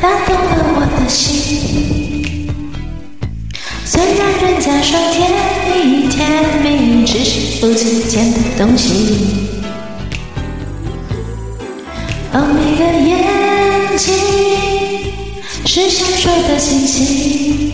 打动了我的心。虽然人家说甜蜜甜蜜，只是不值间的东西。哦，你的眼睛是闪烁的星星，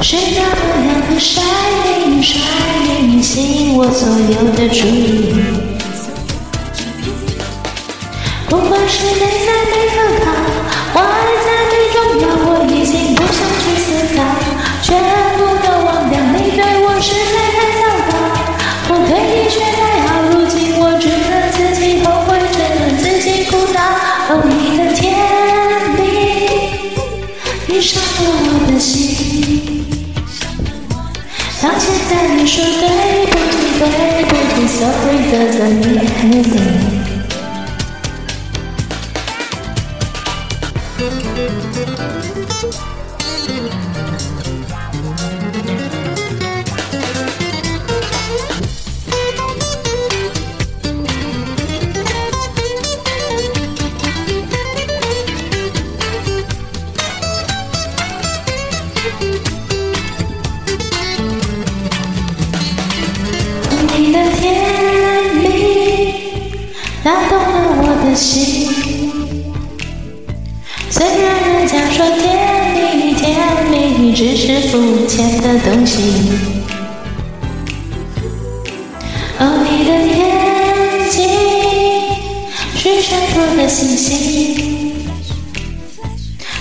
是那么样的闪灵闪灵，吸引我所有的注意。不管是内在。到现在你说对不起，对不起，Sorry doesn't mean anything。你的打动了我的心，虽然人家说甜蜜甜蜜只是肤浅的东西。哦，你的眼睛是闪烁的星星，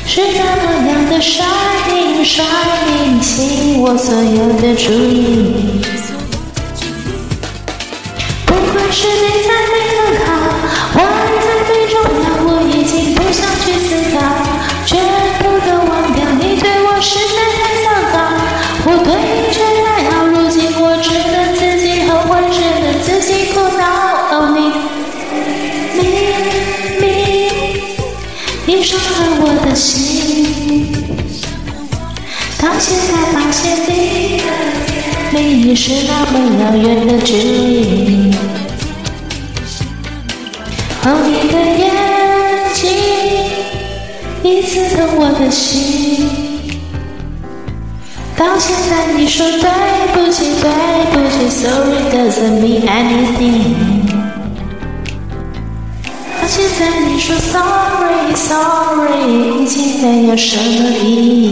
是那么样的 shining shining，吸引我所有的注意。是内在美你伤了我的心，到现在发现你的甜蜜是那么遥远的距离。哦，你的眼睛，你刺痛我的心。到现在你说对不起，对不起，Sorry doesn't mean anything。到现在你说 Sorry，Sorry，已经没有什么意义。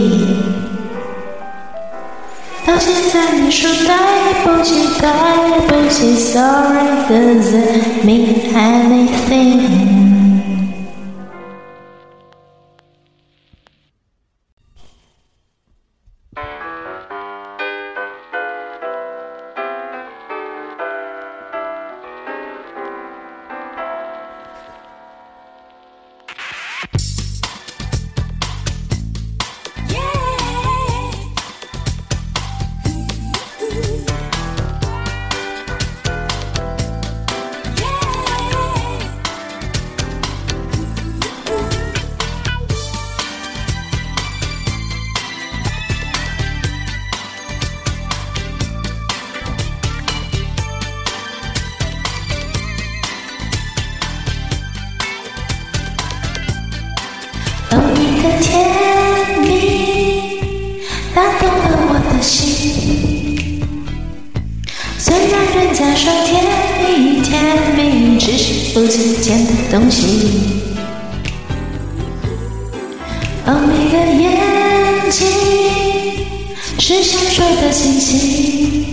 到现在你说对不起，对不起，Sorry doesn't mean anything。 哦，你的甜蜜打动了我的心。虽然人家说甜蜜甜蜜只是肤浅的东西。哦，你的眼睛是闪烁的星星，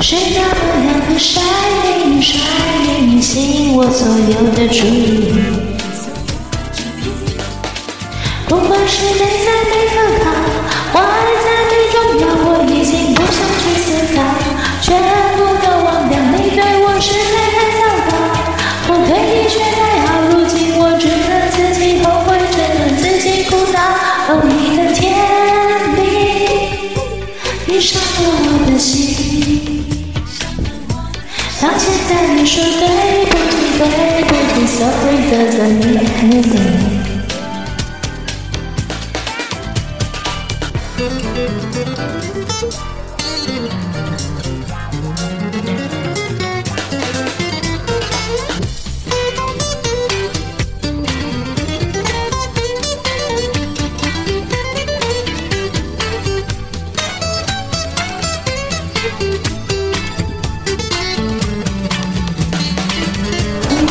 是那么样的 shining shining，吸引我所有的注意。不管是内在美和好，外在美重要，我已经不想去思考，全部都忘掉。你对我实在太糟糕，我对你却太好，如今我只能自己后悔，只能自己苦恼。哦，你的甜蜜，你伤了我的心。到现在你说对不起，对不起，Sorry doesn't mean anything。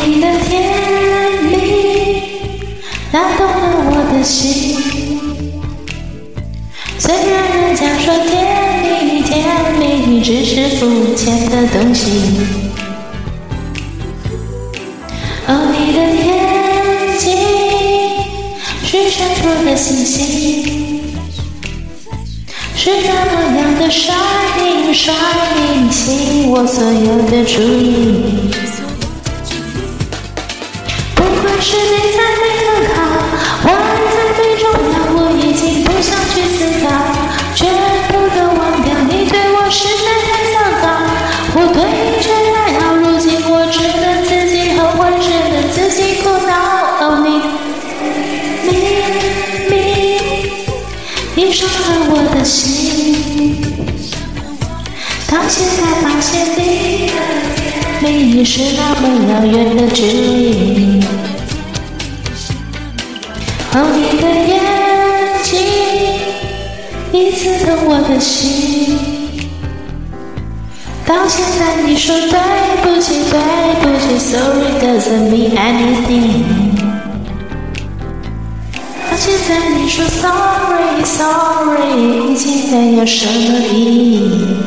你的甜蜜打动了我的心。只是肤浅的东西，哦，你的眼睛是闪烁的星星，是那么样的 shining shining，吸引我所有的注意。不管是美惨美很现在发现你的甜蜜是那么遥远的距离。哦，你的眼睛已刺痛我的心，到现在你说对不起，对不起，Sorry doesn't mean anything。到现在你说 Sorry，Sorry 已经没有什么意义。